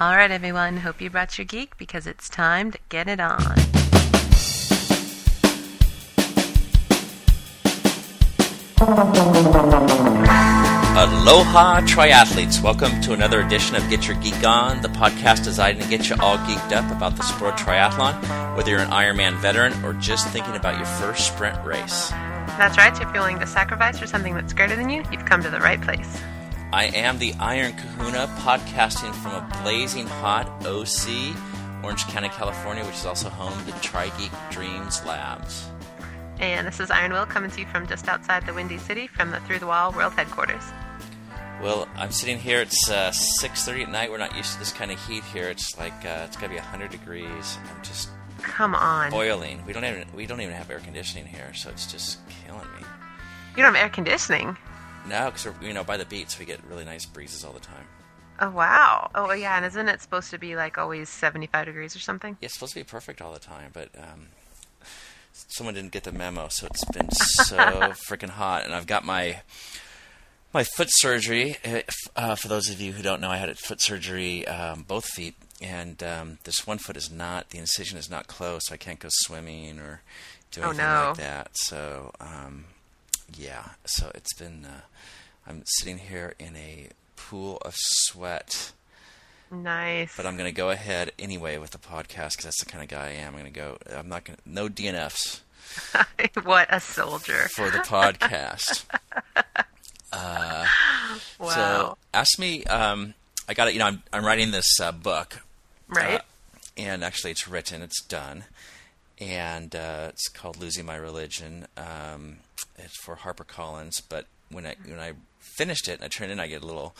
All right, everyone. Hope you brought your geek because it's time to get it on. Aloha, triathletes. Welcome to another edition of Get Your Geek On, the podcast designed to get you all geeked up about the sport of triathlon, whether you're an Ironman veteran or just thinking about your first sprint race. That's right. If you're willing to sacrifice for something that's greater than you, you've come to the right place. I am the Iron Kahuna, podcasting from a blazing hot OC, Orange County, California, which is also home to TriGeek Dreams Labs. And this is Iron Will coming to you from just outside the Windy City from the Through the Wall World Headquarters. Well, I'm sitting here. It's uh, 6:30 at night. We're not used to this kind of heat here. It's like uh, it's got to be 100 degrees. I'm just Come on. boiling. We don't even we don't even have air conditioning here, so it's just killing me. You don't have air conditioning. No, because we're you know by the beach, we get really nice breezes all the time. Oh, wow. Oh, yeah. And isn't it supposed to be like always 75 degrees or something? Yeah, it's supposed to be perfect all the time, but um, someone didn't get the memo, so it's been so freaking hot. And I've got my my foot surgery. Uh, for those of you who don't know, I had a foot surgery, um, both feet, and um, this one foot is not the incision is not closed, so I can't go swimming or do Oh, anything no. like that. So um, yeah, so it's been. Uh, I'm sitting here in a pool of sweat. Nice. But I'm going to go ahead anyway with the podcast because that's the kind of guy I am. I'm going to go. I'm not going to no DNFs what a soldier. for the podcast. uh, Wow. So ask me. Um, I got it. You know, I'm I'm writing this uh, book, right? uh, and actually it's written. It's done, and uh, it's called "Losing My Religion." Um, it's for HarperCollins. But when I when I finished it and I turned in, I get a little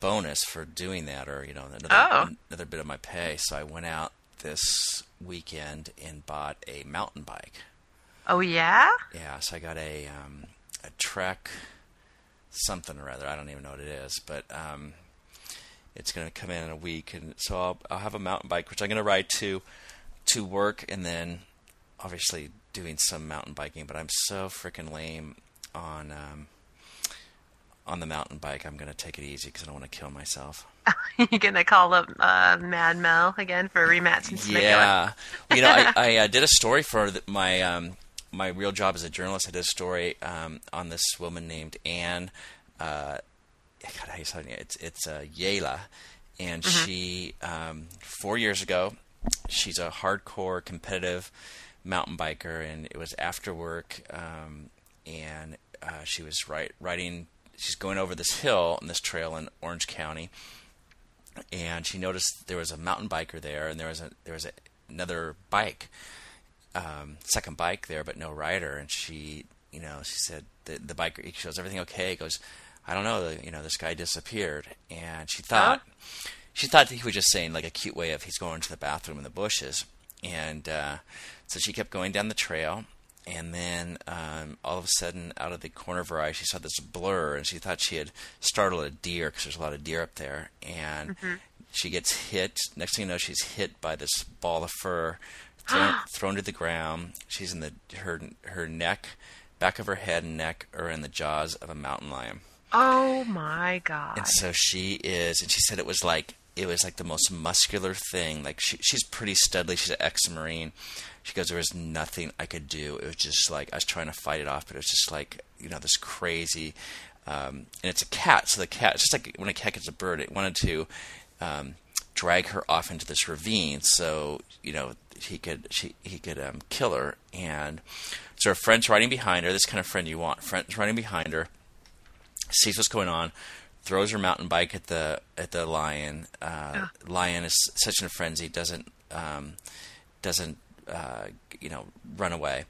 bonus for doing that, or you know, another Oh. another bit of my pay. So I went out this weekend and bought a mountain bike. oh, yeah? Yeah, so I got a um, a Trek something or other. I don't even know what it is, but um, it's going to come in in a week, and so I'll I'll have a mountain bike, which I'm going to ride to to work, and then obviously doing some mountain biking. But I'm so freaking lame on um, on the mountain bike. I'm going to take it easy because I don't want to kill myself. You're going to call up uh, Mad Mel again for a rematch and Yeah, you know, I, I uh, did a story for the, my um, my real job as a journalist. I did a story um, on this woman named Anne. Uh, God, how you say it? It's it's uh, Yela, and she um, four years ago, she's a hardcore competitive mountain biker, and it was after work, um, and uh, she was ri- riding. She's going over this hill on this trail in Orange County, and she noticed there was a mountain biker there, and there was a there was a, another bike, um, second bike there, but no rider. And she, you know, she said the the biker. She goes, "Everything okay?" He goes, "I don't know. You know, this guy disappeared." And she thought she thought that he was just saying like a cute way of he's going to the bathroom in the bushes. And uh, so she kept going down the trail, and then um, all of a sudden, out of the corner of her eye, she saw this blur, and she thought she had startled a deer because there's a lot of deer up there. And she gets hit. Next thing you know, she's hit by this ball of fur, thrown, thrown to the ground. She's in the her her neck, back of her head and neck are in the jaws of a mountain lion. Oh, my God. And so she is, and she said it was like it was like the most muscular thing. Like she, she's pretty studly. She's an ex-marine. She goes, there was nothing I could do. It was just like I was trying to fight it off, but it was just like you know this crazy. Um, and it's a cat, so the cat, it's just like when a cat gets a bird, it wanted to um, drag her off into this ravine, so you know he could she he could um, kill her. And so her friend's riding behind her. This kind of friend you want. Friend's riding behind her sees what's going on, throws her mountain bike at the at the lion. Uh, Lion is such in a frenzy, doesn't um, doesn't uh, you know run away,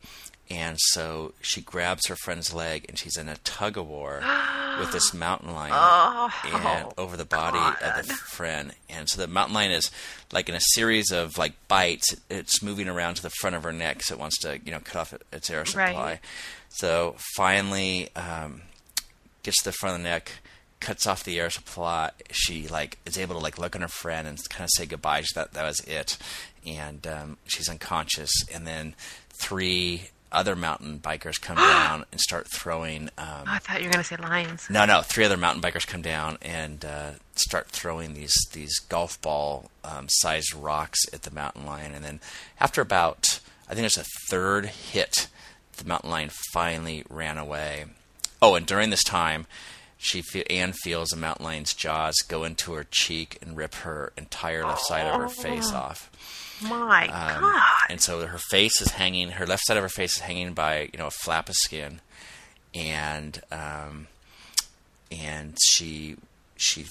and so she grabs her friend's leg and she's in a tug of war with this mountain lion and over the body of the friend. And so the mountain lion is like in a series of like bites. It's moving around to the front of her neck, so it wants to you know cut off its air supply. Right. So finally. Um, gets to the front of the neck, cuts off the air supply. She like is able to like look at her friend and kind of say goodbye. She thought that was it, and um, she's unconscious. And then three other mountain bikers come down and start throwing. Um, Oh, I thought you were going to say lions. no, no, three other mountain bikers come down and uh, start throwing these these golf ball um, sized rocks at the mountain lion, and then after about I think there's a third hit, the mountain lion finally ran away. Oh, and during this time, she fe- Anne feels a mountain lion's jaws go into her cheek and rip her entire left side of her face off. My Um, God. and so her face is hanging, her left side of her face is hanging by you know a flap of skin, and um, and she she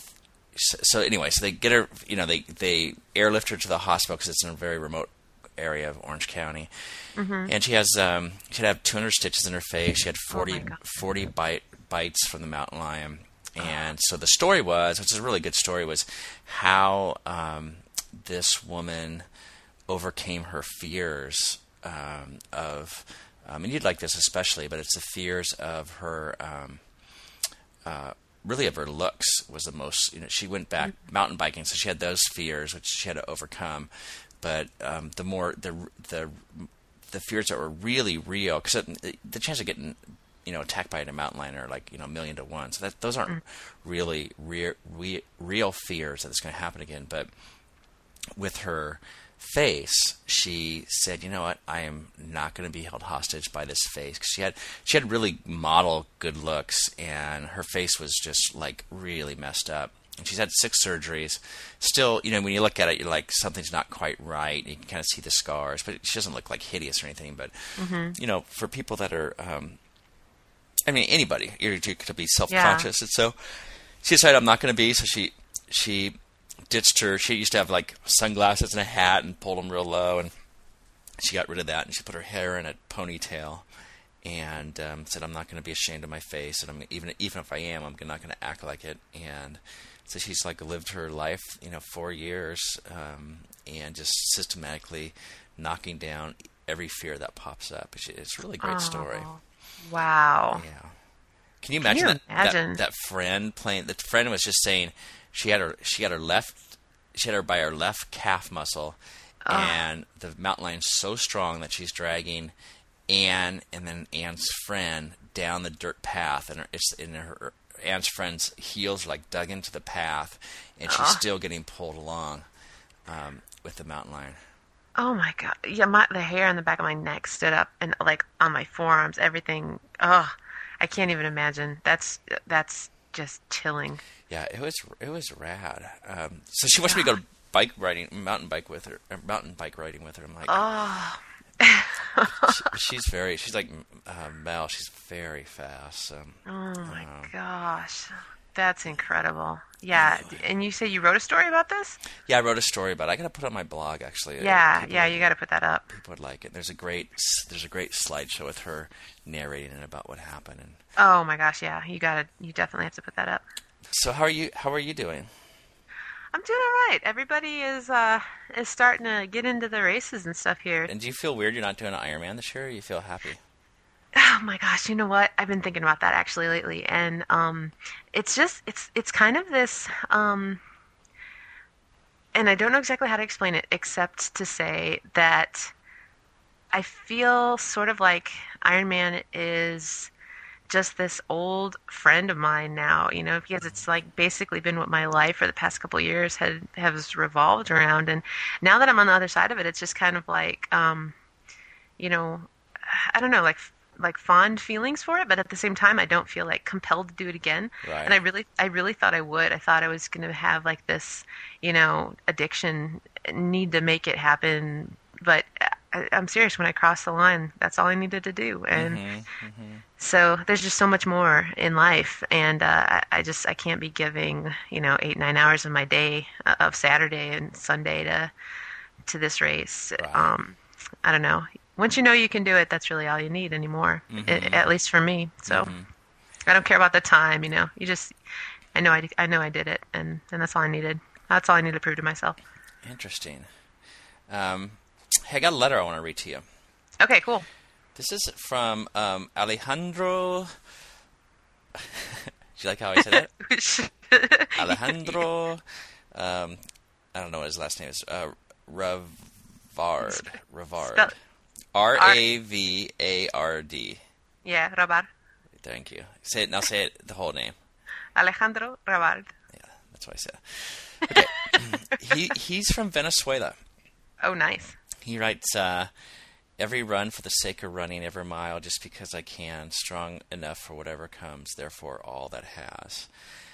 so anyway, so they get her, you know, they they airlift her to the hospital because it's in a very remote area of Orange County, and she has um, she had 200 stitches in her face. She had 40 Oh 40 bite bites from the mountain lion. And so the story was, which is a really good story, was how um, this woman overcame her fears um, of, um, and you'd like this especially, but it's the fears of her, um, uh, really of her looks was the most. You know, she went back mountain biking, so she had those fears which she had to overcome. But um, the more the the the fears that were really real, because the chance of getting you know attacked by a mountain lion are like you know a million to one. So that those aren't really real re, real fears that it's going to happen again. But with her face, she said, "You know what? I am not going to be held hostage by this face." 'Cause she had she had really model good looks, and her face was just like really messed up. And she's had six surgeries. Still, you know, when you look at it, you're like something's not quite right. You can kind of see the scars, but she doesn't look like hideous or anything. But you know, for people that are, um, I mean, anybody, you're, you're to be self-conscious, and so she decided I'm not going to be. So she she ditched her. She used to have like sunglasses and a hat and pulled them real low, and she got rid of that and she put her hair in a ponytail and um, said, "I'm not going to be ashamed of my face, and I'm even even if I am, I'm not going to act like it." And so she's like lived her life, you know, four years, um, and just systematically knocking down every fear that pops up. It's a really great story. Oh, Wow. Yeah. Can you imagine, you that, imagine? that that friend playing? The friend was just saying she had her she had her left she had her by her left calf muscle, and the mountain lion's so strong that she's dragging Anne and then Anne's friend down the dirt path, and her, it's in her Anne's friend's heels are, like dug into the path, and she's still getting pulled along um, with the mountain lion. Oh my god. Yeah, my the hair on the back of my neck stood up and like on my forearms, everything. Oh, I can't even imagine. That's that's just chilling. Yeah, it was it was rad. Um, so she wants me to go bike riding, mountain bike with her, mountain bike riding with her. I'm like, Oh, she, she's very, she's like uh, Mel. She's very fast. So oh my Um, gosh. That's incredible. Yeah, and you say you wrote a story about this? yeah, I wrote a story about. it. I got to put it on my blog actually. Uh, Yeah, people yeah, you got to put that up. people would like it. There's a great there's a great slideshow with her narrating it about what happened. And Oh my gosh, yeah, you got to you definitely have to put that up. so how are you? How are you doing? I'm doing all right. Everybody is uh is starting to get into the races and stuff here. And do you feel weird you're not doing an Ironman this year? Or you feel happy? Oh my gosh, you know what? I've been thinking about that actually lately, and um, it's just it's it's kind of this, um, and I don't know exactly how to explain it, except to say that I feel sort of like Iron Man is just this old friend of mine now, you know, because it's like basically been what my life for the past couple years had has revolved around, and now that I'm on the other side of it, it's just kind of like, um, you know, I don't know, like like fond feelings for it, but at the same time, I don't feel like compelled to do it again. Right. And I really, I really thought I would. I thought I was going to have like this, you know, addiction need to make it happen. But I, I'm serious. When I crossed the line, that's all I needed to do. And so there's just so much more in life, and uh, I, I just I can't be giving you know eight nine hours of my day uh, of Saturday and Sunday to to this race. Right. Um, I don't know. Once you know you can do it, that's really all you need anymore. Mm-hmm. at least for me. So I don't care about the time. You know, you just I know I, I know I did it, and and that's all I needed. That's all I needed to prove to myself. Interesting. Um, hey, I got a letter I want to read to you. Okay, cool. This is from um, Alejandro. Do you like how I said it? Alejandro. Um, I don't know what his last name is. Uh. Revard. Spell- R A V A R D. Yeah, Rabard. Thank you. Say it now. Say it the whole name. Alejandro Rabard. Yeah, that's what I said. Okay. he he's from Venezuela. Oh, nice. He writes uh, every run for the sake of running, every mile just because I can, strong enough for whatever comes, therefore all that has.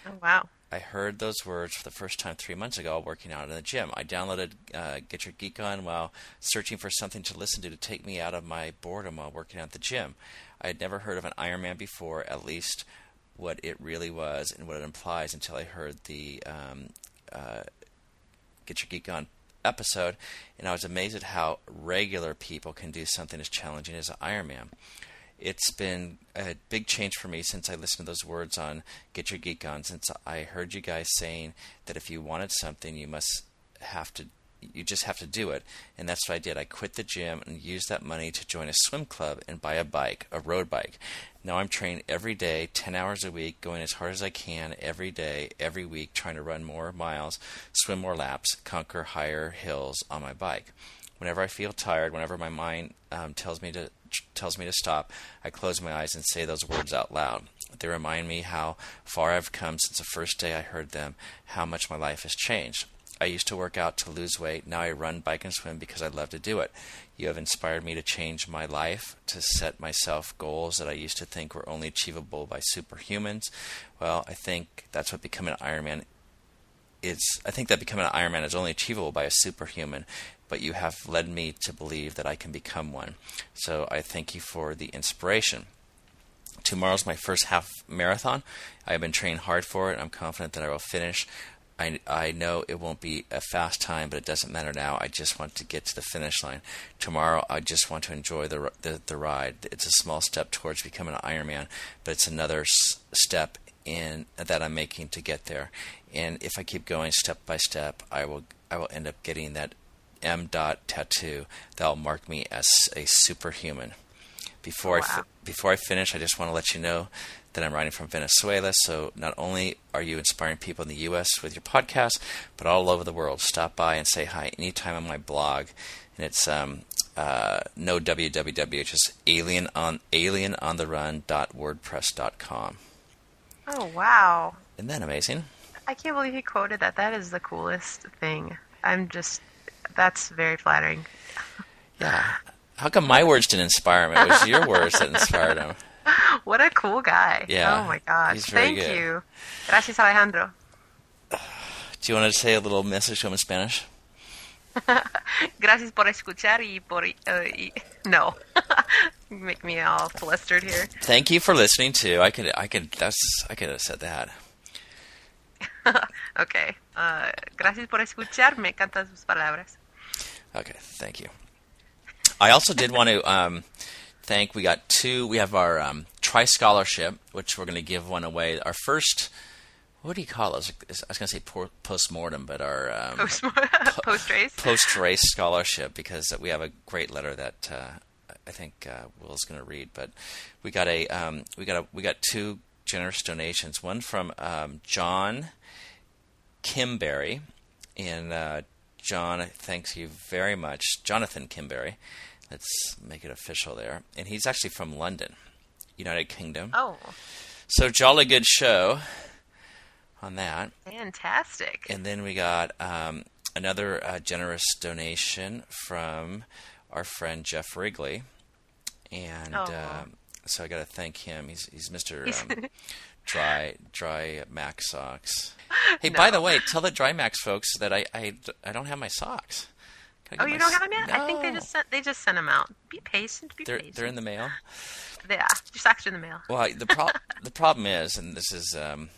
Oh, wow. I heard those words for the first time three months ago working out in the gym. I downloaded uh, Get Your Geek On while searching for something to listen to to take me out of my boredom while working out at the gym. I had never heard of an Ironman before, at least what it really was and what it implies, until I heard the um, uh, Get Your Geek On episode, and I was amazed at how regular people can do something as challenging as an Ironman it's been a big change for me since I listened to those words on Get Your Geek On. Since I heard you guys saying that if you wanted something, you must have to, you just have to do it, and that's what I did. I quit the gym and used that money to join a swim club and buy a bike, a road bike. Now I'm training every day, 10 hours a week, going as hard as I can every day, every week, trying to run more miles, swim more laps, conquer higher hills on my bike. Whenever I feel tired, whenever my mind um, tells me to tells me to stop, I close my eyes and say those words out loud. They remind me how far I've come since the first day I heard them, how much my life has changed. I used to work out to lose weight. Now I run, bike, and swim because I love to do it. You have inspired me to change my life, to set myself goals that I used to think were only achievable by superhumans. Well, I think that's what becoming an Ironman is. I think that becoming an Ironman is only achievable by a superhuman but you have led me to believe that I can become one. So I thank you for the inspiration. Tomorrow's my first half marathon. I have been training hard for it. I'm confident that I will finish. I, I know it won't be a fast time, but it doesn't matter now. I just want to get to the finish line. Tomorrow, I just want to enjoy the, the, the ride. It's a small step towards becoming an Ironman, but it's another s- step in that I'm making to get there. And if I keep going step by step, I will I will end up getting that M. Dot tattoo that'll mark me as a superhuman. Before wow. I fi- before I finish, I just want to let you know that I'm writing from Venezuela. So not only are you inspiring people in the U.S. with your podcast, but all over the world. Stop by and say hi anytime on my blog, and it's um, uh, no www, just alien on alienontherun.wordpress.com. Oh wow! Isn't that amazing? I can't believe he quoted that. That is the coolest thing. I'm just that's very flattering. Yeah. How come my words didn't inspire him? It was your words that inspired him. What a cool guy. Yeah, Oh my gosh. he's very Thank good. you. Gracias, Alejandro. Do you want to say a little message to him in Spanish? Gracias por escuchar y por. Uh, y, no. Make me all flustered here. Thank you for listening to. I could, I could, that's, I could have said that. Okay. Uh, gracias por escuchar. Me encantan sus palabras. Okay, thank you. I also did want to um, thank. We got two. We have our um, Tri Scholarship, which we're going to give one away. Our first. What do you call those? I was going to say post mortem, but our um, Post post race. post race scholarship because we have a great letter that uh, I think uh, Will's going to read. But we got a um, we got a we got two generous donations. One from um, John Kimberry, in uh, John, thanks you very much, Jonathan Kimberry. Let's make it official there, and he's actually from London, United Kingdom. Oh, So jolly good show on that. fantastic. And then we got um, another uh, generous donation from our friend Jeff Wrigley, and Oh. um so I got to thank him. He's he's Mister um, Dry Dry Max socks. Hey, by the way, tell the Dry Max folks that I I, I don't have my socks. Oh, you don't have them yet? I think they just sent they just sent them out. Be patient. Be they're patient. they're in the mail. Yeah, your socks are in the mail. Well, the pro- the problem is, and this is, um,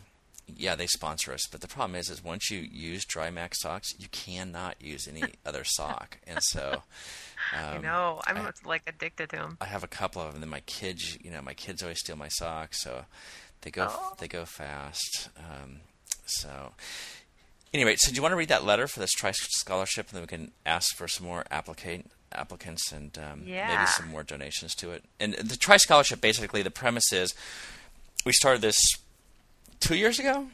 yeah, they sponsor us, but the problem is, is once you use Dry Max socks, you cannot use any other sock, and so. Um, I know. I'm I- like addicted to them. I have a couple of them. And my kids, you know, my kids always steal my socks, so they go Oh. they go fast. Um, so anyway, so do you want to read that letter for this tri scholarship, and then we can ask for some more applicant applicants and um, maybe some more donations to it. And the tri scholarship, basically, the premise is we started this two years ago.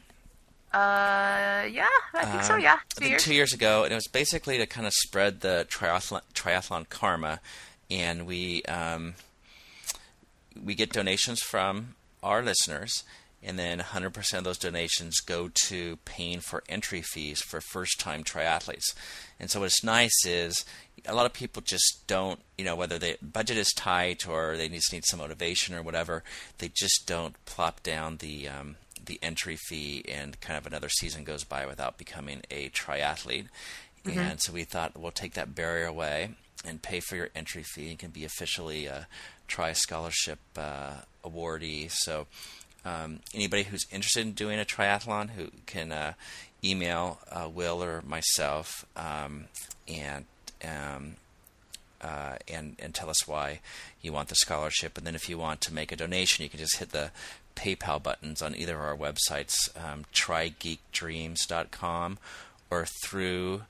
Uh, yeah, I think so. Um, Yeah, I two years. two years ago, and it was basically to kind of spread the triathlon, triathlon karma and we um, we get donations from our listeners, and then 100% of those donations go to paying for entry fees for first-time triathletes. And so what's nice is a lot of people just don't, you know, whether the budget is tight or they just need some motivation or whatever, they just don't plop down the um, the entry fee and kind of another season goes by without becoming a triathlete. Mm-hmm. And so we thought we'll take that barrier away and pay for your entry fee. and can be officially a Tri Scholarship uh, awardee. So um, anybody who's interested in doing a triathlon who can uh, email uh, Will or myself um, and um, uh, and and tell us why you want the scholarship. And then if you want to make a donation, you can just hit the PayPal buttons on either of our websites, um, trygeekdreams.com or through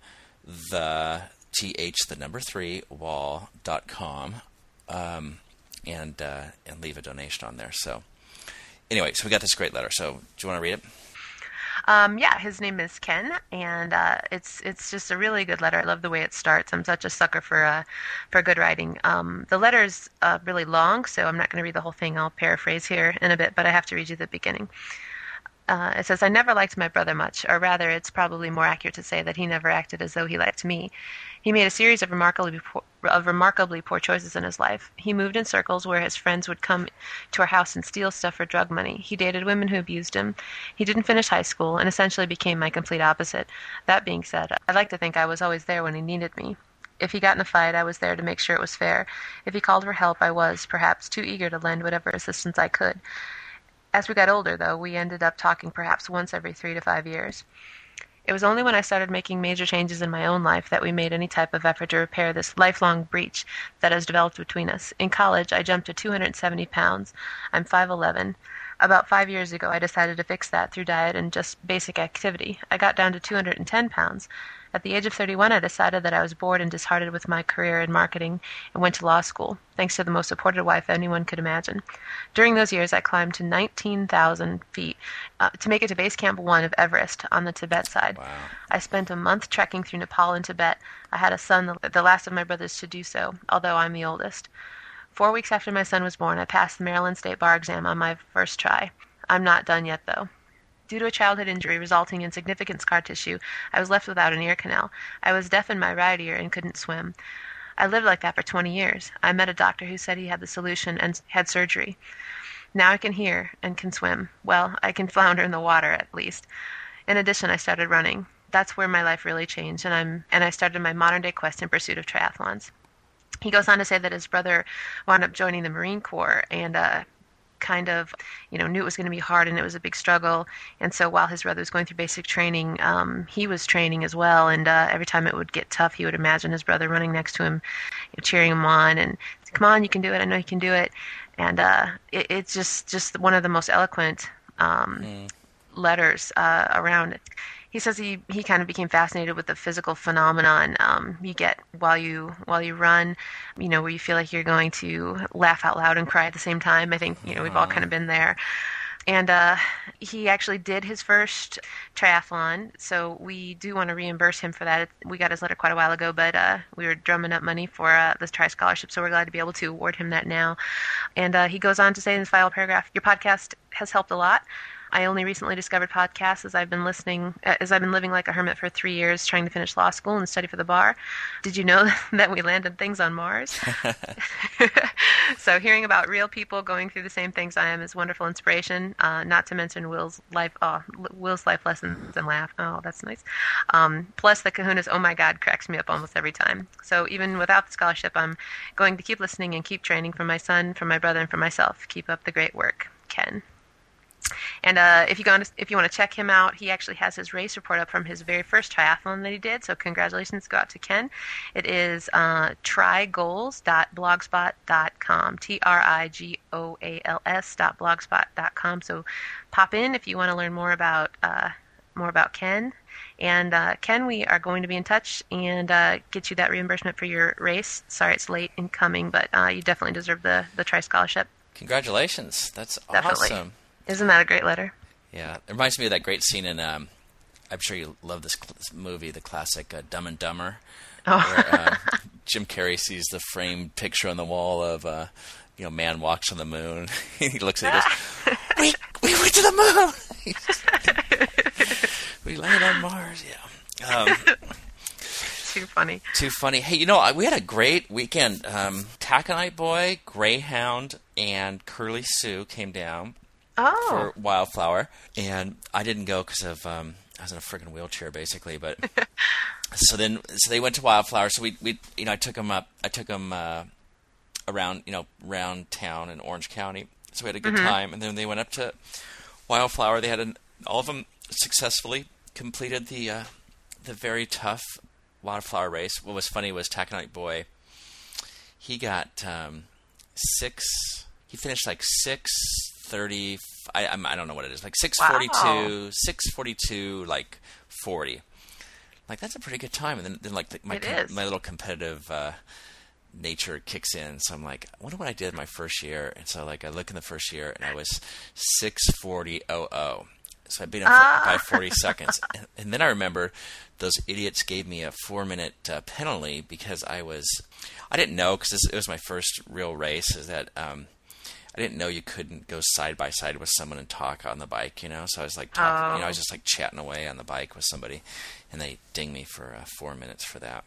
the th the number three wall.com um, and uh, and leave a donation on there. So anyway, so we got this great letter. So do you want to read it? Um, yeah, his name is Ken, and uh, it's it's just a really good letter. I love the way it starts. I'm such a sucker for uh, for good writing. Um, the letter's uh, really long, so I'm not going to read the whole thing. I'll paraphrase here in a bit, but I have to read you the beginning. Uh, it says, I never liked my brother much, or rather, it's probably more accurate to say that he never acted as though he liked me. He made a series of remarkably of remarkably poor choices in his life. He moved in circles where his friends would come to our house and steal stuff for drug money. He dated women who abused him. He didn't finish high school and essentially became my complete opposite. That being said, I'd like to think I was always there when he needed me. If he got in a fight, I was there to make sure it was fair. If he called for help, I was, perhaps, too eager to lend whatever assistance I could. As we got older, though, we ended up talking perhaps once every three to five years. It was only when I started making major changes in my own life that we made any type of effort to repair this lifelong breach that has developed between us. In college, I jumped to 270 pounds. I'm 5'11. About five years ago, I decided to fix that through diet and just basic activity. I got down to 210 pounds. At the age of 31, I decided that I was bored and disheartened with my career in marketing and went to law school, thanks to the most supportive wife anyone could imagine. During those years, I climbed to 19,000 feet uh, to make it to Base Camp 1 of Everest on the Tibet side. Wow. I spent a month trekking through Nepal and Tibet. I had a son, the last of my brothers to do so, although I'm the oldest. Four weeks after my son was born, I passed the Maryland State Bar exam on my first try. I'm not done yet, though. Due to a childhood injury resulting in significant scar tissue, I was left without an ear canal. I was deaf in my right ear and couldn't swim. I lived like that for 20 years. I met a doctor who said he had the solution and had surgery. Now I can hear and can swim. Well, I can flounder in the water at least. In addition, I started running. That's where my life really changed, and I'm and I started my modern day quest in pursuit of triathlons. He goes on to say that his brother wound up joining the Marine Corps, and uh, kind of, you know, knew it was going to be hard and it was a big struggle. And so while his brother was going through basic training, um, he was training as well. And uh, every time it would get tough, he would imagine his brother running next to him, you know, cheering him on, and come on, you can do it. I know you can do it. And uh, it, it's just just one of the most eloquent um, mm. letters uh, around. He says he, he kind of became fascinated with the physical phenomenon um, you get while you while you run, you know, where you feel like you're going to laugh out loud and cry at the same time. I think you know we've all kind of been there. And uh, he actually did his first triathlon, so we do want to reimburse him for that. We got his letter quite a while ago, but uh, we were drumming up money for uh, this tri scholarship, so we're glad to be able to award him that now. And uh, he goes on to say in his final paragraph, "Your podcast has helped a lot. I only recently discovered podcasts as I've been listening, as I've been living like a hermit for three years, trying to finish law school and study for the bar. Did you know that we landed things on Mars? so hearing about real people going through the same things I am is wonderful inspiration. Uh, not to mention Will's life, oh, Will's life lessons and laugh. Oh, that's nice. Um, plus the Kahuna's "Oh my God" cracks me up almost every time. So even without the scholarship, I'm going to keep listening and keep training for my son, for my brother, and for myself. Keep up the great work, Ken. And uh, if you go to, if you want to check him out, he actually has his race report up from his very first triathlon that he did. So congratulations go out to Ken. It is uh, trigoals.blogspot.com. T R I G O A L S dot blogspot.com. So pop in if you want to learn more about uh, more about Ken. And uh, Ken, we are going to be in touch and uh, get you that reimbursement for your race. Sorry it's late in coming, but uh, you definitely deserve the the tri scholarship. Congratulations! That's definitely. awesome. Isn't that a great letter? Yeah, it reminds me of that great scene in. Um, I'm sure you love this, cl- movie, the classic uh, Dumb and Dumber. Oh. Where, uh, Jim Carrey sees the framed picture on the wall of uh, you know man walks on the moon. he looks at it. Goes, we we went to the moon. we landed on Mars. Yeah. Um, too funny. Too funny. Hey, you know, we had a great weekend. Um, Taconite Boy, Greyhound, and Curly Sue came down oh. for Wildflower, and I didn't go because of um, I was in a freaking wheelchair basically. But so then, so they went to Wildflower. So we, we, you know, I took them up. I took them uh, around, you know, around town in Orange County. So we had a good mm-hmm. time, and then they went up to Wildflower. They had an, all of them successfully completed the uh, the very tough wildflower race. What was funny was Taconite Boy. He got um, six. He finished like six thirty. I I don't know what it is. Like six forty two, six forty two, like forty. Like that's a pretty good time. And then, then like the, my my little competitive uh, nature kicks in. So I'm like, I wonder what I did my first year. And so like I look in the first year and I was six forty oh oh. So I beat him ah. by 40 seconds. And, and, then I remember those idiots gave me a four minute uh, penalty because I was, I didn't know because it was my first real race. Is that um, I didn't know you couldn't go side by side with someone and talk on the bike, you know. So I was like, talking, oh. you know, I was just like chatting away on the bike with somebody, and they ding me for uh, four minutes for that.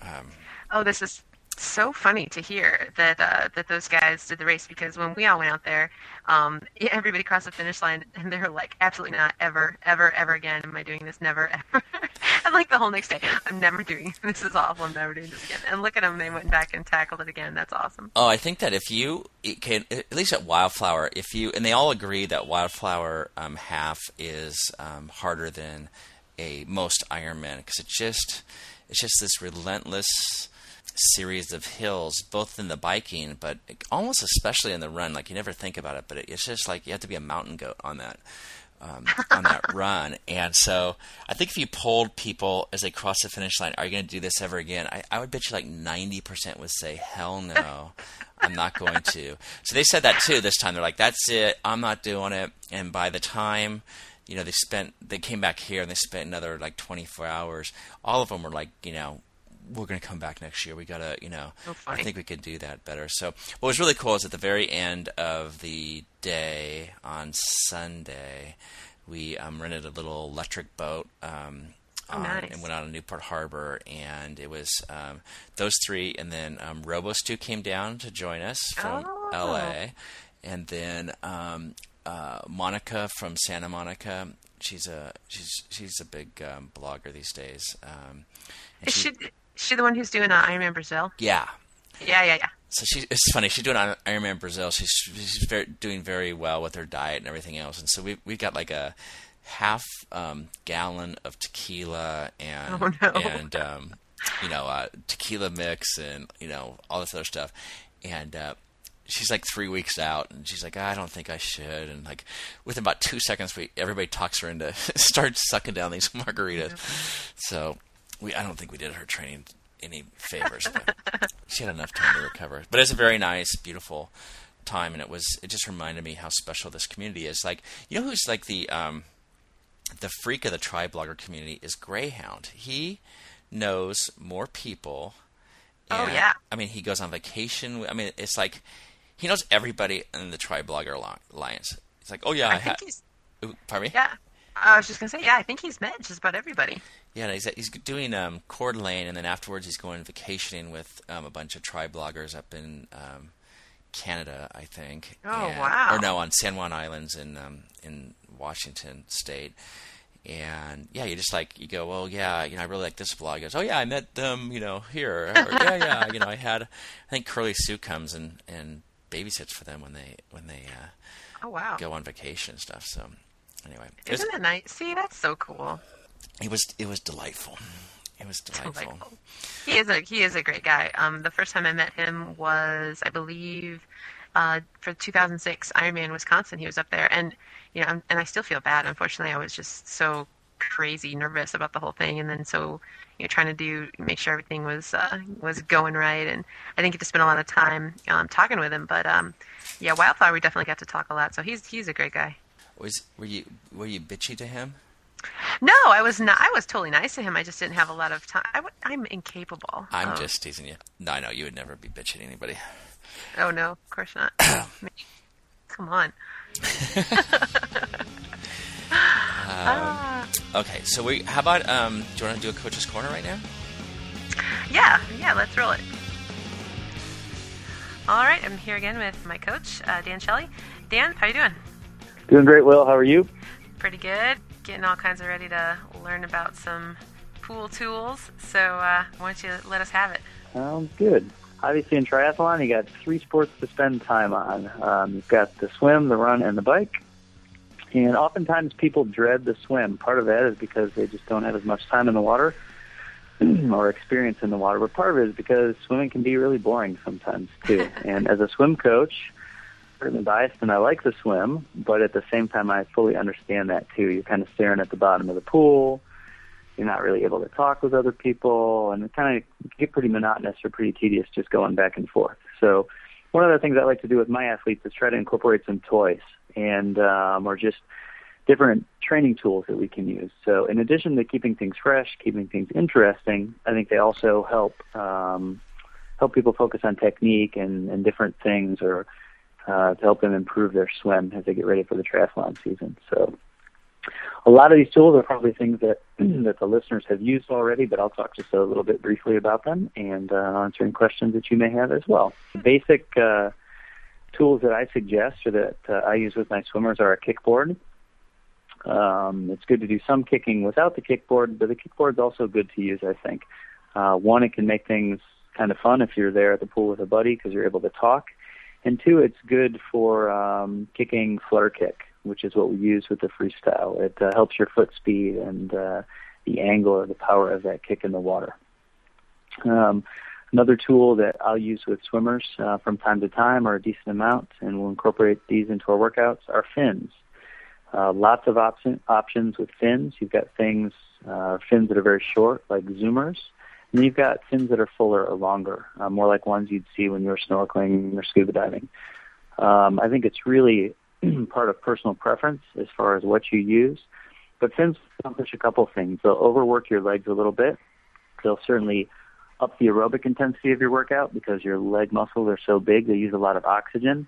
Um, oh, this is so funny to hear that uh, that those guys did the race because when we all went out there, um, everybody crossed the finish line and they were like, "Absolutely not, ever, ever, ever again am I doing this, never, ever." and like the whole next day, I'm never doing this. this. Is awful. I'm never doing this again. And look at them, they went back and tackled it again. That's awesome. Oh, I think that if you can, at least at Wildflower, if you and they all agree that Wildflower um, half is um, harder than a most Ironman because it just it's just this relentless series of hills, both in the biking, but almost especially in the run. Like you never think about it, but it's just like you have to be a mountain goat on that. Um, on that run, and so I think if you polled people as they cross the finish line, are you going to do this ever again? I, I would bet you like ninety percent would say, "Hell no, I'm not going to." So they said that too this time. They're like, "That's it, I'm not doing it." And by the time you know they spent, they came back here and they spent another like 24 hours. All of them were like, you know, we're going to come back next year. We got to, you know, oh, I think we could do that better. So what was really cool is at the very end of the day on Sunday, we um, rented a little electric boat. Um, oh, nice. And went out to Newport Harbor, and it was um, those three, and then um, Robo-Stu came down to join us from oh. L.A., and then um, uh, Monica from Santa Monica. She's a she's she's a big um, blogger these days. Um, is she, the one who's doing uh, Ironman Brazil? Yeah. Yeah, yeah, yeah. So she, it's funny. She's doing Iron Man Brazil. She's she's very, doing very well with her diet and everything else. And so we we got like a half um, gallon of tequila and oh, no. and um, you know uh, tequila mix and you know all this other stuff. And uh, she's like three weeks out, and she's like, I don't think I should. And like within about two seconds, we everybody talks her into start sucking down these margaritas. So we I don't think we did her training any favors, but she had enough time to recover. But it's a very nice, beautiful time, and it was it just reminded me how special this community is. Like you know who's like the um, the freak of the tri blogger community is Greyhound. He knows more people. oh yeah. I mean, he goes on vacation. I mean, it's like he knows everybody in the tri blogger alliance. It's like, oh yeah, I, I think he's. Pardon me. Yeah, I was just gonna say, yeah, I think he's met just about everybody. Yeah, he's he's doing um, Coeur d'Alene, and then afterwards he's going vacationing with um, a bunch of tri bloggers up in um, Canada, I think. Oh and, wow! Or no, on San Juan Islands in um, in Washington State. And yeah, you just like you go, well, yeah, you know, I really like this blog. He goes, oh yeah, I met them, you know, here. Or, yeah, yeah, you know, I had. I think Curly Sue comes and and babysits for them when they when they. Uh, oh wow! Go on vacation and stuff. So anyway, isn't it nice? See, that's so cool. It was it was delightful. It was delightful. delightful. He is a he is a great guy. Um, the first time I met him was, I believe, uh, for 2006 Ironman Wisconsin. He was up there, and you know, and I still feel bad. Unfortunately, I was just so crazy nervous about the whole thing, and then so you know, trying to do make sure everything was uh, was going right. And I didn't get to spend a lot of time um, talking with him, but um, yeah, Wildflower we definitely got to talk a lot. So he's he's a great guy. Was were you were you bitchy to him? No, I was not. I was totally nice to him. I just didn't have a lot of time. I w- I'm incapable. I'm of- just teasing you. No, I know you would never be bitching anybody. Oh no, of course not. Come on. Ah. Okay, so we. How about um? Do you want to do a coach's corner right now? Yeah, yeah, let's roll it. All right, I'm here again with my coach, uh, Dan Shelley. Dan, how you doing? Doing great, Will. How are you? Pretty good. Getting all kinds of ready to learn about some pool tools. So uh, why don't you let us have it? Sounds good. Obviously, in triathlon, you got three sports to spend time on. Um, you've got the swim, the run, and the bike. And oftentimes, people dread the swim. Part of that is because they just don't have as much time in the water or experience in the water. But part of it is because swimming can be really boring sometimes too. and as a swim coach, certainly biased, and I like the swim, but at the same time, I fully understand that too. You're kind of staring at the bottom of the pool. You're not really able to talk with other people, and it kind of get pretty monotonous or pretty tedious just going back and forth. So, one of the things I like to do with my athletes is try to incorporate some toys and um, or just different training tools that we can use. So, in addition to keeping things fresh, keeping things interesting, I think they also help um, help people focus on technique and, and different things, or uh, to help them improve their swim as they get ready for the triathlon season. So, a lot of these tools are probably things that that the listeners have used already, but I'll talk just a little bit briefly about them and uh, answer any questions that you may have as well. Basic uh, tools that I suggest or that uh, I use with my swimmers are a kickboard. Um, it's good to do some kicking without the kickboard, but the kickboard's also good to use, I think. Uh, one, it can make things kind of fun if you're there at the pool with a buddy because you're able to talk. And two, it's good for um, kicking flutter kick, which is what we use with the freestyle. It uh, helps your foot speed and uh, the angle or the power of that kick in the water. Um, another tool that I'll use with swimmers uh, from time to time or a decent amount, and we'll incorporate these into our workouts, are fins. Uh, lots of option, options with fins. You've got things, uh, fins that are very short, like zoomers, and you've got fins that are fuller or longer, uh, more like ones you'd see when you're snorkeling or scuba diving. Um, I think it's really part of personal preference as far as what you use. But fins accomplish a couple things. They'll overwork your legs a little bit. They'll certainly up the aerobic intensity of your workout because your leg muscles are so big. They use a lot of oxygen.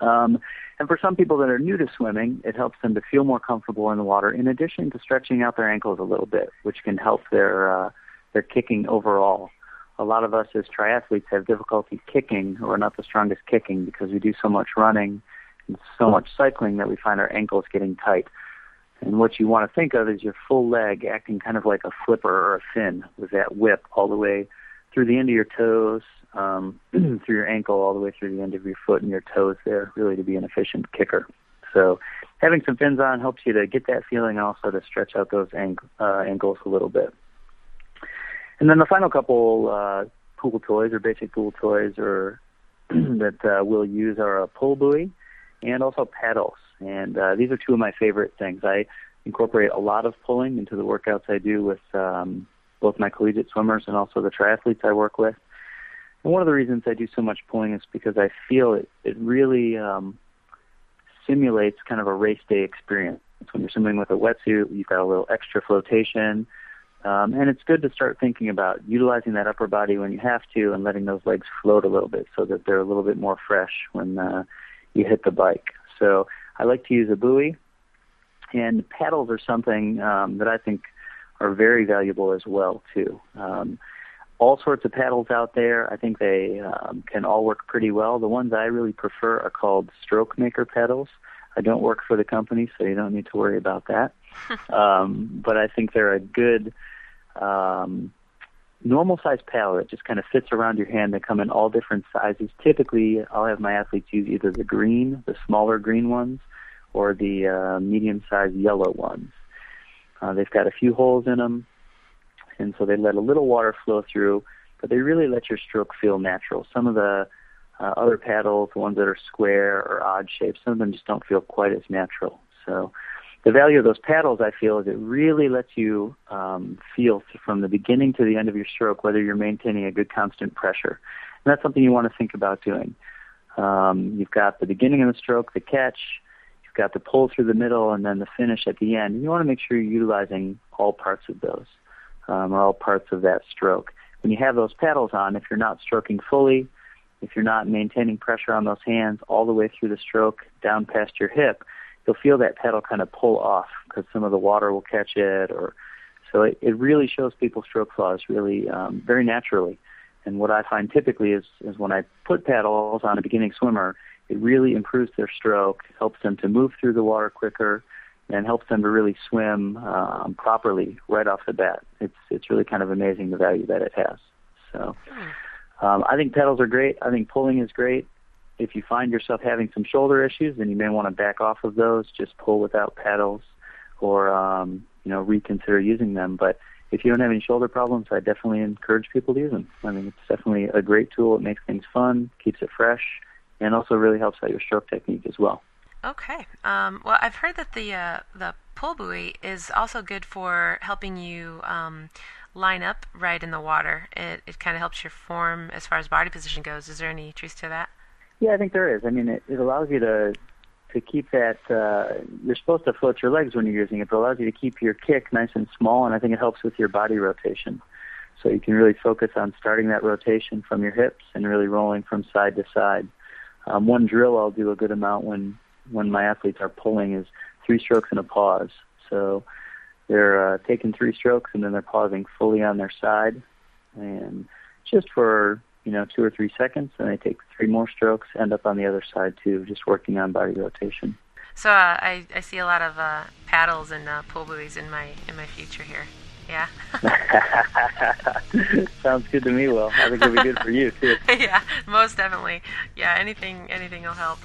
Um, and for some people that are new to swimming, it helps them to feel more comfortable in the water. In addition to stretching out their ankles a little bit, which can help their uh, their kicking overall. A lot of us as triathletes have difficulty kicking, or not the strongest kicking, because we do so much running and so much cycling that we find our ankles getting tight. And what you want to think of is your full leg acting kind of like a flipper or a fin with that whip all the way through the end of your toes, um, through your ankle, all the way through the end of your foot and your toes there, really to be an efficient kicker. So having some fins on helps you to get that feeling also to stretch out those ang- uh, ankles a little bit. And then the final couple uh, pool toys or basic pool toys or that uh, we'll use are a pull buoy and also paddles. And uh, these are two of my favorite things. I incorporate a lot of pulling into the workouts I do with um, both my collegiate swimmers and also the triathletes I work with. And one of the reasons I do so much pulling is because I feel it, it really um, simulates kind of a race day experience. When you're swimming with a wetsuit, you've got a little extra flotation. Um, and it's good to start thinking about utilizing that upper body when you have to and letting those legs float a little bit so that they're a little bit more fresh when uh, you hit the bike. So I like to use a buoy. And paddles are something um, that I think are very valuable as well, too. Um, all sorts of paddles out there. I think they um, can all work pretty well. The ones I really prefer are called stroke maker paddles. I don't work for the company, so you don't need to worry about that. um, but I think they're a good um, normal size paddle that just kind of fits around your hand. They come in all different sizes. Typically, I'll have my athletes use either the green, the smaller green ones, or the uh, medium sized yellow ones. Uh, they've got a few holes in them and so they let a little water flow through, but they really let your stroke feel natural. Some of the uh, other paddles, ones that are square or odd shaped, some of them just don't feel quite as natural. So the value of those paddles, I feel, is it really lets you um, feel from the beginning to the end of your stroke whether you're maintaining a good constant pressure. And that's something you want to think about doing. Um, you've got the beginning of the stroke, the catch, You've got the pull through the middle and then the finish at the end. You want to make sure you're utilizing all parts of those, um, or all parts of that stroke. When you have those paddles on, if you're not stroking fully, if you're not maintaining pressure on those hands all the way through the stroke down past your hip, you'll feel that paddle kind of pull off because some of the water will catch it or so it, it really shows people stroke flaws really um, very naturally. And what I find typically is, is when I put paddles on a beginning swimmer, it really improves their stroke, helps them to move through the water quicker, and helps them to really swim um, properly right off the bat. It's it's really kind of amazing the value that it has. So um, I think paddles are great. I think pulling is great. If you find yourself having some shoulder issues, then you may want to back off of those. Just pull without paddles, or um, you know reconsider using them. But if you don't have any shoulder problems, I definitely encourage people to use them. I mean, it's definitely a great tool. It makes things fun, keeps it fresh, and also really helps out your stroke technique as well. Okay. Um, well, I've heard that the uh, the pull buoy is also good for helping you um, line up right in the water. It it kind of helps your form as far as body position goes. Is there any truth to that? Yeah, I think there is. I mean, it, it allows you to to keep that. Uh, you're supposed to float your legs when you're using it, but it allows you to keep your kick nice and small, and I think it helps with your body rotation. So you can really focus on starting that rotation from your hips and really rolling from side to side. Um, one drill I'll do a good amount when when my athletes are pulling is three strokes and a pause. So they're uh, taking three strokes and then they're pausing fully on their side, and just for you know two or three seconds, and they take three more strokes, end up on the other side too, just working on body rotation. So uh, I I see a lot of uh, paddles and uh, pull buoys in my in my future here. Yeah. Sounds good to me. Well, I think it'll be good for you too. yeah, most definitely. Yeah, anything anything will help.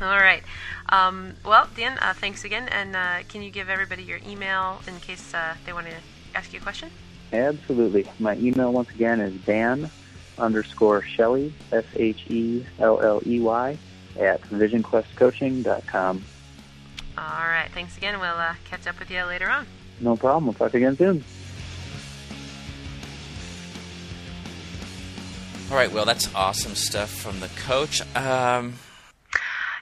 All right. Um, well, Dan, uh, thanks again. And uh, can you give everybody your email in case uh, they want to ask you a question? Absolutely. My email once again is Dan underscore Shelley S H E L L E Y at visionquestcoaching.com. All right. Thanks again. We'll uh, catch up with you later on. No problem. We'll talk again soon. All right. Well, that's awesome stuff from the coach. Um,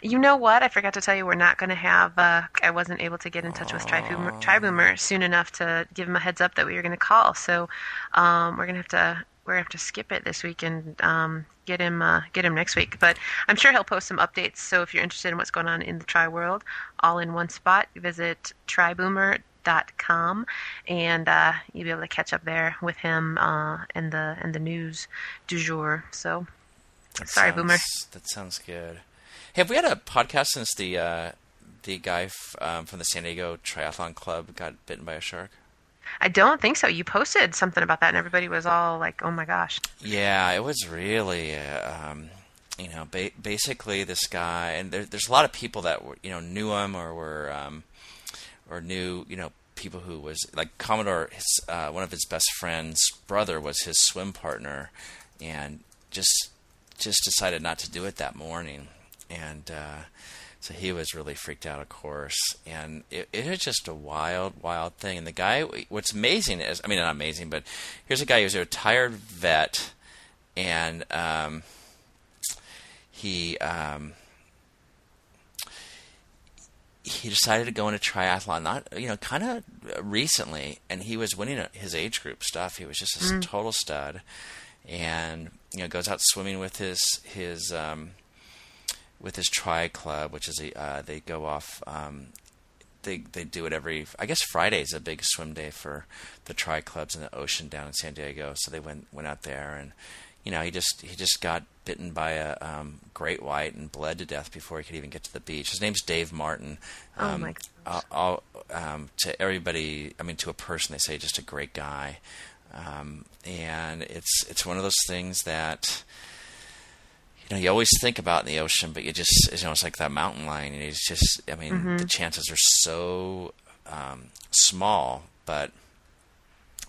you know what? I forgot to tell you we're not going to have. Uh, I wasn't able to get in touch with Triboomer, Triboomer soon enough to give him a heads up that we were going to call. So um, we're going to have to we're going to have to skip it this week and um, get him uh, get him next week. But I'm sure he'll post some updates. So if you're interested in what's going on in the tri world, all in one spot, visit triboomer.com and uh, you'll be able to catch up there with him uh, and the and the news du jour. So that sorry, sounds, Boomer. That sounds good. Hey, have we had a podcast since the uh, the guy f- um, from the San Diego Triathlon Club got bitten by a shark? I don't think so. You posted something about that, and everybody was all like, "Oh my gosh!" Yeah, it was really, uh, um, you know, ba- basically this guy, and there, there's a lot of people that were, you know knew him or were um, or knew, you know, people who was like Commodore. His, uh, one of his best friends' brother was his swim partner, and just just decided not to do it that morning, and. Uh, so he was really freaked out, of course, and it, it was just a wild, wild thing. And the guy, what's amazing is, I mean, not amazing, but here's a guy who's a retired vet, and um, he um, he decided to go into triathlon, not you know, kind of recently, and he was winning his age group stuff. He was just a Mm. total stud, and you know, goes out swimming with his his um, with his tri club, which is a uh, they go off. Um, they they do it every. I guess Friday is a big swim day for the tri clubs in the ocean down in San Diego. So they went went out there, and you know he just he just got bitten by a um, great white and bled to death before he could even get to the beach. His name's Dave Martin. Oh, Um, my gosh. I'll, um, to everybody, I mean, to a person, they say just a great guy, um, and it's it's one of those things that you know you always think about in the ocean, but you just you know it's like that mountain lion, and it's just I mean the chances are so um, small, but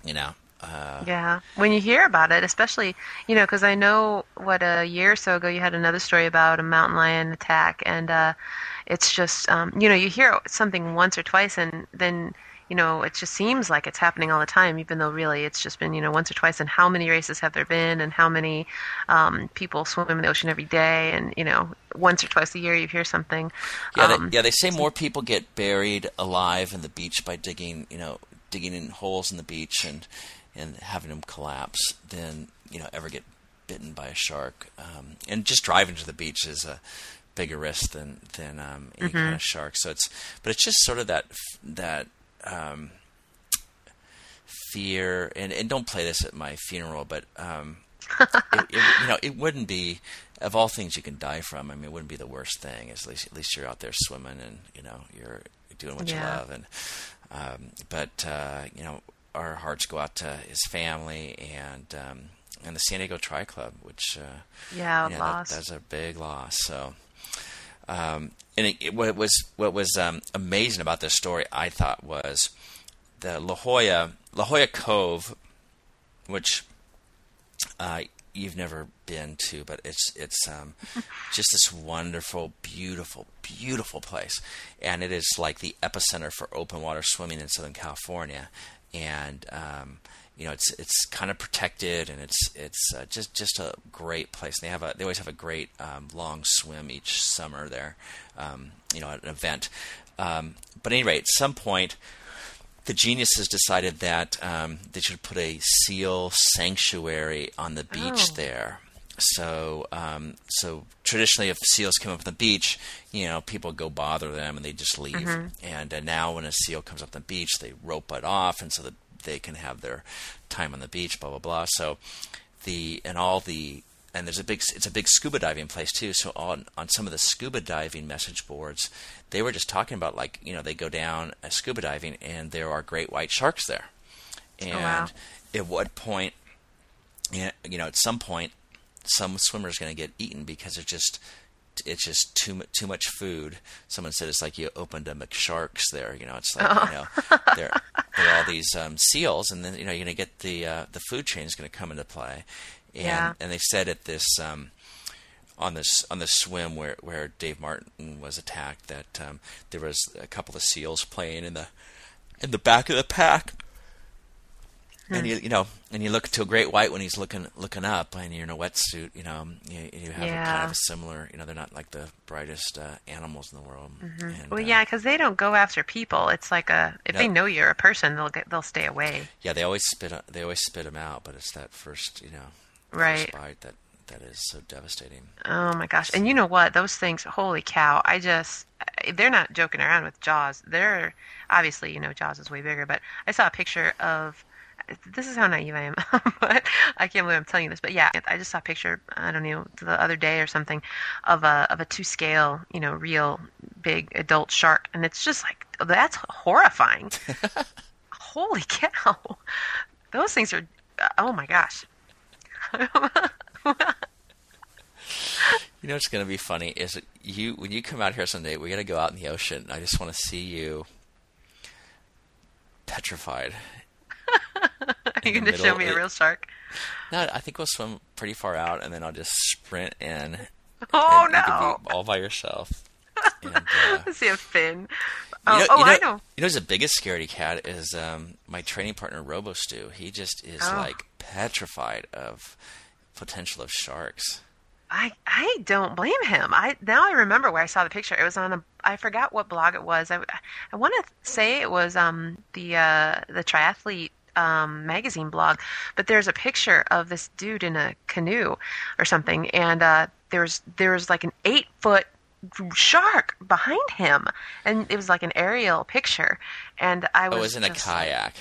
you know. Uh, Yeah, when you hear about it, especially you know, because I know what a year or so ago you had another story about a mountain lion attack, and uh, it's just um, you know you hear something once or twice, and then you know, it just seems like it's happening all the time, even though really it's just been, you know, once or twice. And how many races have there been, and how many um, people swim in the ocean every day, and you know, once or twice a year you hear something. Yeah, Um, they, yeah. They say more people get buried alive in the beach by digging, you know, digging in holes in the beach and and having them collapse than you know ever get bitten by a shark. Um, and just driving to the beach is a bigger risk than than um, any kind of shark. So it's but it's just sort of that that um, fear and and don't play this at my funeral, but um, it, it, you know it wouldn't be of all things you can die from. I mean, it wouldn't be the worst thing. At least at least you're out there swimming and you know you're doing what you love. And um, but uh, you know our hearts go out to his family and. Um, and the San Diego Tri Club, which uh, Yeah, you know, that- that's a big loss. So, um, and it, it, what was what was um, amazing about this story, I thought, was the La Jolla La Jolla Cove, which uh, you've never been to, but it's it's um, just this wonderful, beautiful, beautiful place, and it is like the epicenter for open water swimming in Southern California, and um, you know it's it's kind of protected, and it's it's uh, just just a great place. And they have a they always have a great um, long swim each summer there, um, you know, at an event. Um, but at any rate, at some point, the geniuses decided that um, they should put a seal sanctuary on the beach Oh. there. So, um, so traditionally, if seals come up on the beach, you know, people go bother them and they just leave. And uh, now, when a seal comes up on the beach, they rope it off, and so that they can have their time on the beach. Blah blah blah. So, the and all the and there's a big it's a big scuba diving place too so on on some of the scuba diving message boards they were just talking about like you know they go down scuba diving and there are great white sharks there oh, and wow. at what point yeah, you know at some point some swimmer's going to get eaten because it's just it's just too much too much food. Someone said it's like you opened a McSharks there. You know, it's like you know there there are all these um, seals, and then you know you're going to get the uh, the food chain is going to come into play. And Yeah. and they said at this um, on this on this swim where where Dave Martin was attacked that um, there was a couple of seals playing in the in the back of the pack. And you you know, and you look to a great white when he's looking looking up, and you're in a wetsuit. You know, you, you have a kind of a similar. You know, they're not like the brightest uh, animals in the world. And, Well, uh, yeah, because they don't go after people. It's like a if they know you're a person, they'll get they'll stay away. yeah. They always spit. They always spit them out, but it's that first, you know, Right. bite that that is so devastating. Oh my gosh! And you know what? Those things, holy cow! I just they're not joking around with Jaws. They're obviously you know Jaws is way bigger, but I saw a picture of. This is how naive I am, but I can't believe I'm telling you this. But yeah, I just saw a picture. I don't know the other day or something of a of a two scale, you know, real big adult shark, and it's just like that's horrifying. Holy cow! Those things are. Uh, oh my gosh! You know what's going to be funny is that you when you come out here someday, we got to go out in the ocean. I just want to see you petrified. Are you going to show me a real shark? No, I think we'll swim pretty far out, and then I'll just sprint in. Oh You no! all by yourself. And, uh, I see a fin. you Oh, know, oh you know, I know. You know, the biggest scaredy cat is um, my training partner Robo Stew. He just is Oh. like petrified of potential of sharks. I I don't blame him. I now I remember where I saw the picture. It was on a I forgot what blog it was. I I want to say it was um the uh the triathlete um magazine blog, but there's a picture of this dude in a canoe or something, and uh there's there's like an eight foot shark behind him, and it was like an aerial picture, and I was Oh, it was in a kayak,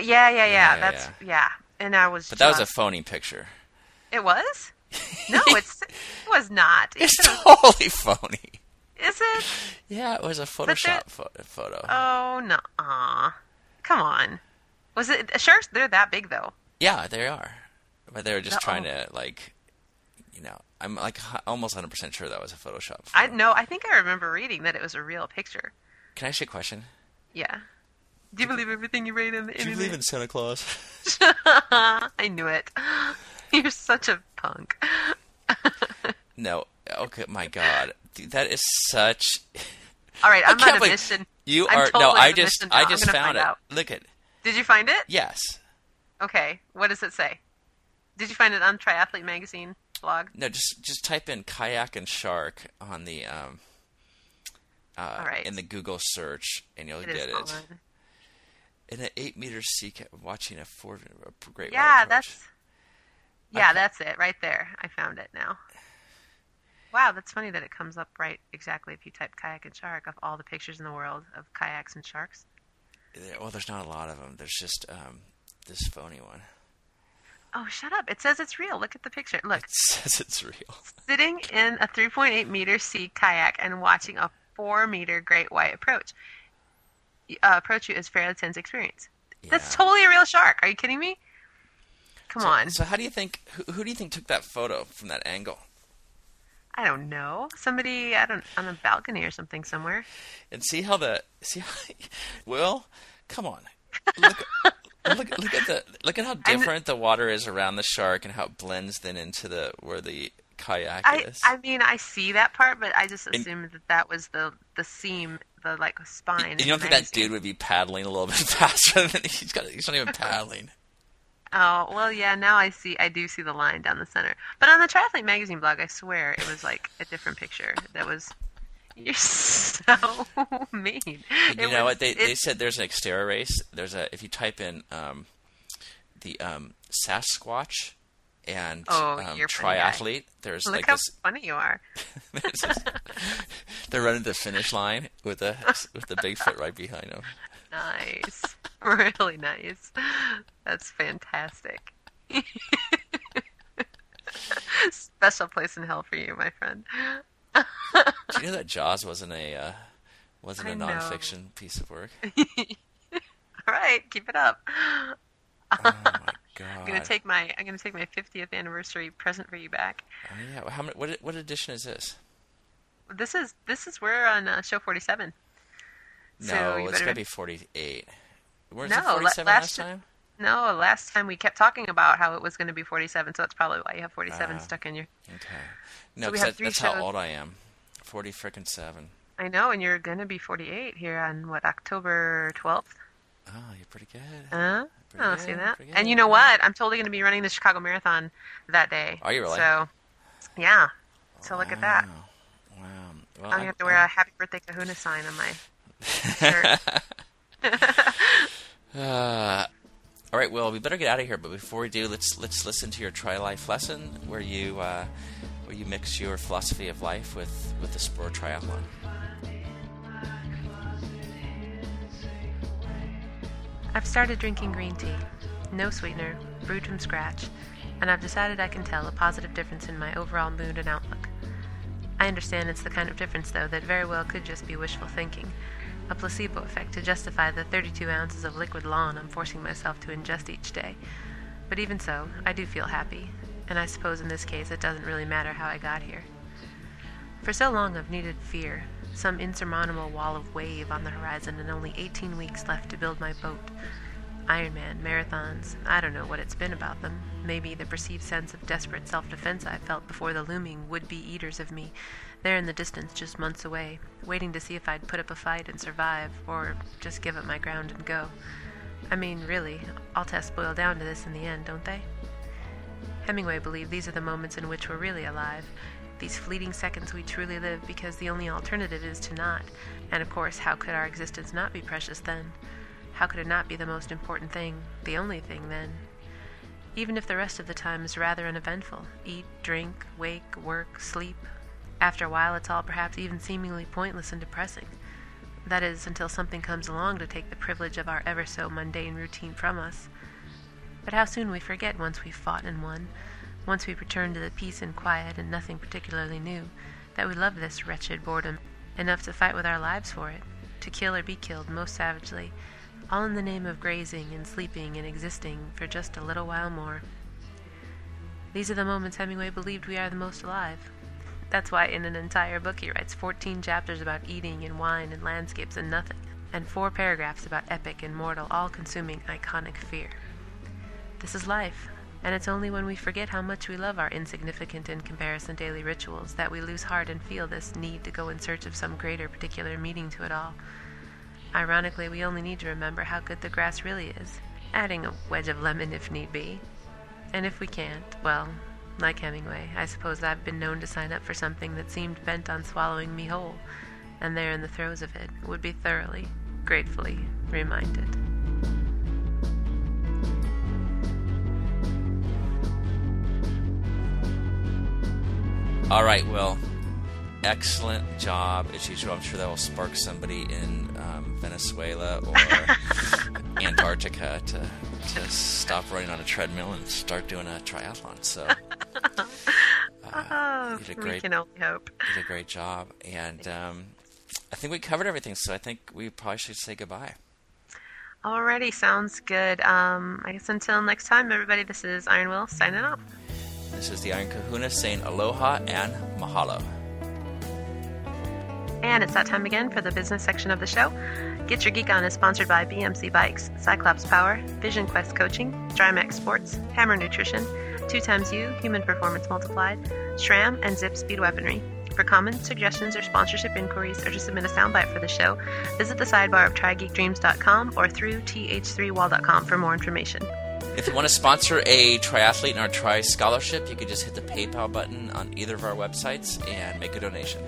Yeah, yeah, yeah. Yeah, that's yeah. And I was. but that was a phony picture. It was. No, it's it was not. It It's totally phony. Is it? Yeah, it was a Photoshop pho- photo. Oh no! Come on. Was it sharks? They're that big though. Yeah, they are. But they were just Uh-oh. trying to like, you know, I'm like almost 100 percent sure that was a Photoshop. Photo. I no. I think I remember reading that it was a real picture. Can I ask you a question? Yeah. Do you believe everything you read in the internet? Do you believe in Santa Claus? I knew it. You're such a punk. no. Okay. My God, Dude, that is such. All right, I'm on a believe- mission. You I'm are totally no. I just. I just found it. out. Look at Did you find it? yes. Okay. What does it say? Did you find it on Triathlete Magazine blog? No, just just type in kayak and shark on the um uh, All right. in the Google search and you'll It get it. on. In an eight meter sea cat watching a four a great white Yeah, that's yeah, Okay. that's it right there. I found it now. Wow, that's funny that it comes up right exactly if you type kayak and shark of all the pictures in the world of kayaks and sharks. There- well. There's not a lot of them. There's just um this phony one. Oh, shut up! It says it's real. Look at the picture. Look, It says it's real. sitting in a 3.8 meter sea kayak and watching a 4 meter great white approach. Uh, approach you is fairly tense experience. That's totally a real shark. Are you kidding me? Come So, on. So how do you think? Who, who do you think took that photo from that angle? I don't know. Somebody I don't on a balcony or something somewhere. And see how the see how Will, come on. Look, look look at the look at how different the water is around the shark and how it blends then into the where the kayak I is. I mean I see that part, but I just And- assumed that that was the the seam, the like spine. and you don't think that dude would be paddling a little bit faster than he's got? He's not even paddling. Oh well, yeah. Now I see. I do see the line down the center. But on the Triathlete Magazine blog, I swear it was like a different picture. That was. You're so mean. You It know was- what they they said? There's an Xterra race. There's a if you type in um, the um, Sasquatch and Oh, um, you're a guy. triathlete. There's Look like how this. funny you are. this- they're running the finish line with a with the Bigfoot right behind them. Nice. really nice. That's fantastic. Special place in hell for you, my friend. Do you know that Jaws wasn't a uh, wasn't I a nonfiction know. piece of work? All right, keep it up. Oh I'm gonna take my I'm gonna take my 50th anniversary present for you back. Oh yeah, how many? What what edition is this? This is this is we're on uh, show 47. No, so it's better... gotta be 48. No, 47 last, last time? No, last time we kept talking about how it was going to be 47, so that's probably why you have 47 uh, stuck in your. Okay. No, so we have that, three that's shows. how old I am. 40 freaking 7. I know, and you're going to be 48 here on, what, October 12th? Oh, ah, you're pretty good. Huh? Pretty I good, see that. And you know what? I'm totally going to be running the Chicago Marathon that day. Are you really? So, yeah. So wow. look at that. Wow. Well, I'm going to have to wear I'm... a happy birthday kahuna sign on my shirt. Uh, all right, well, we better get out of here. But before we do, let's let's listen to your Tri-Life lesson, where you uh, where you mix your philosophy of life with with the sport triathlon. I've started drinking green tea. No sweetener, brewed from scratch, and I've decided I can tell a positive difference in my overall mood and outlook. I understand it's the kind of difference, though, that very well could just be wishful thinking, a placebo effect to justify the 32 ounces of liquid lawn I'm forcing myself to ingest each day. But even so, I do feel happy, and I suppose in this case it doesn't really matter how I got here. For so long I've needed fear, some insurmountable wall of wave on the horizon, and only 18 weeks left to build my boat. Ironman, marathons, I don't know what it's been about them. Maybe the perceived sense of desperate self defense I felt before the looming would be eaters of me, there in the distance just months away, waiting to see if I'd put up a fight and survive, or just give up my ground and go. I mean, really, all tests boil down to this in the end, don't they? Hemingway believed these are the moments in which we're really alive, these fleeting seconds we truly live because the only alternative is to not. And of course, how could our existence not be precious then? How could it not be the most important thing, the only thing then? Even if the rest of the time is rather uneventful eat, drink, wake, work, sleep. After a while, it's all perhaps even seemingly pointless and depressing. That is, until something comes along to take the privilege of our ever so mundane routine from us. But how soon we forget once we've fought and won, once we return to the peace and quiet and nothing particularly new, that we love this wretched boredom enough to fight with our lives for it, to kill or be killed most savagely, all in the name of grazing and sleeping and existing for just a little while more. These are the moments Hemingway believed we are the most alive. That's why in an entire book he writes 14 chapters about eating and wine and landscapes and nothing, and four paragraphs about epic and mortal, all consuming, iconic fear. This is life, and it's only when we forget how much we love our insignificant in comparison daily rituals that we lose heart and feel this need to go in search of some greater particular meaning to it all. Ironically, we only need to remember how good the grass really is, adding a wedge of lemon if need be. And if we can't, well, like Hemingway, I suppose I've been known to sign up for something that seemed bent on swallowing me whole, and there in the throes of it would be thoroughly, gratefully reminded. All right, Will. Excellent job as usual. I'm sure that will spark somebody in um, Venezuela or Antarctica to, to stop running on a treadmill and start doing a triathlon. So, uh, Oh, you did we great. can only hope. Did a great job, and um, I think we covered everything. So I think we probably should say goodbye. Alrighty, sounds good. Um, I guess until next time, everybody, this is Iron Will signing off. This is the Iron Kahuna saying aloha and mahalo. And it's that time again for the business section of the show. Get Your Geek On is sponsored by BMC Bikes, CycleOps Power, Vision Quest Coaching, Drymax Sports, Hammer Nutrition, 2 times Human Performance Multiplied, SRAM, and Zipp Speed Weaponry. For comments, suggestions, or sponsorship inquiries, or to submit a soundbite for the show, visit the sidebar of trigeekdreams.com or through th3wall.com for more information. If you want to sponsor a triathlete in our Tri Scholarship, you can just hit the PayPal button on either of our websites and make a donation.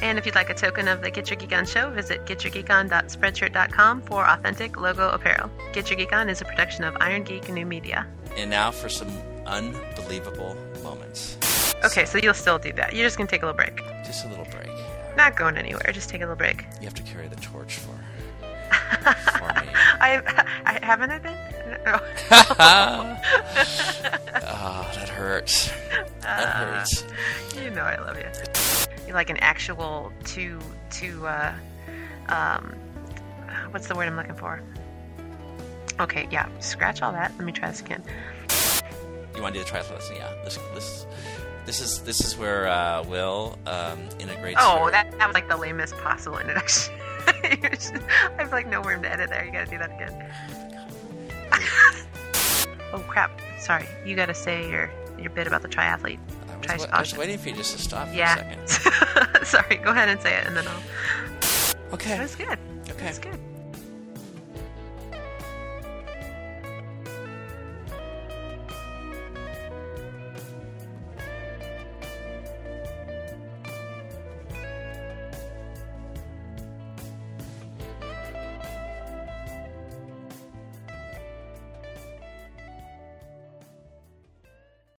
And if you'd like a token of the Get Your Geek On show, visit getyourgeekon.spreadshirt.com for authentic logo apparel. Get Your Geek On is a production of Iron Geek New Media. And now for some unbelievable moments. Okay, so you'll still do that. You're just gonna take a little break. Just a little break. Not going anywhere. Just take a little break. You have to carry the torch for, for me. I, I haven't I been? No. Ah, that hurts. That hurts. you know I love you. Like an actual to to uh, um, what's the word I'm looking for? Okay, yeah. Scratch all that. Let me try this again. You want to do the triathlon lesson? Yeah. This this this is this is where uh, Will um, integrates. Oh, her- that, that was like the lamest possible introduction. I have like no room to edit there. You gotta do that again. oh crap! Sorry, you gotta say your your bit about the triathlete. I was, Tri wa- I was waiting for you just to stop for a Yeah. second. Sorry, go ahead and say it, and then I'll. Okay. That was good. Okay. That's good.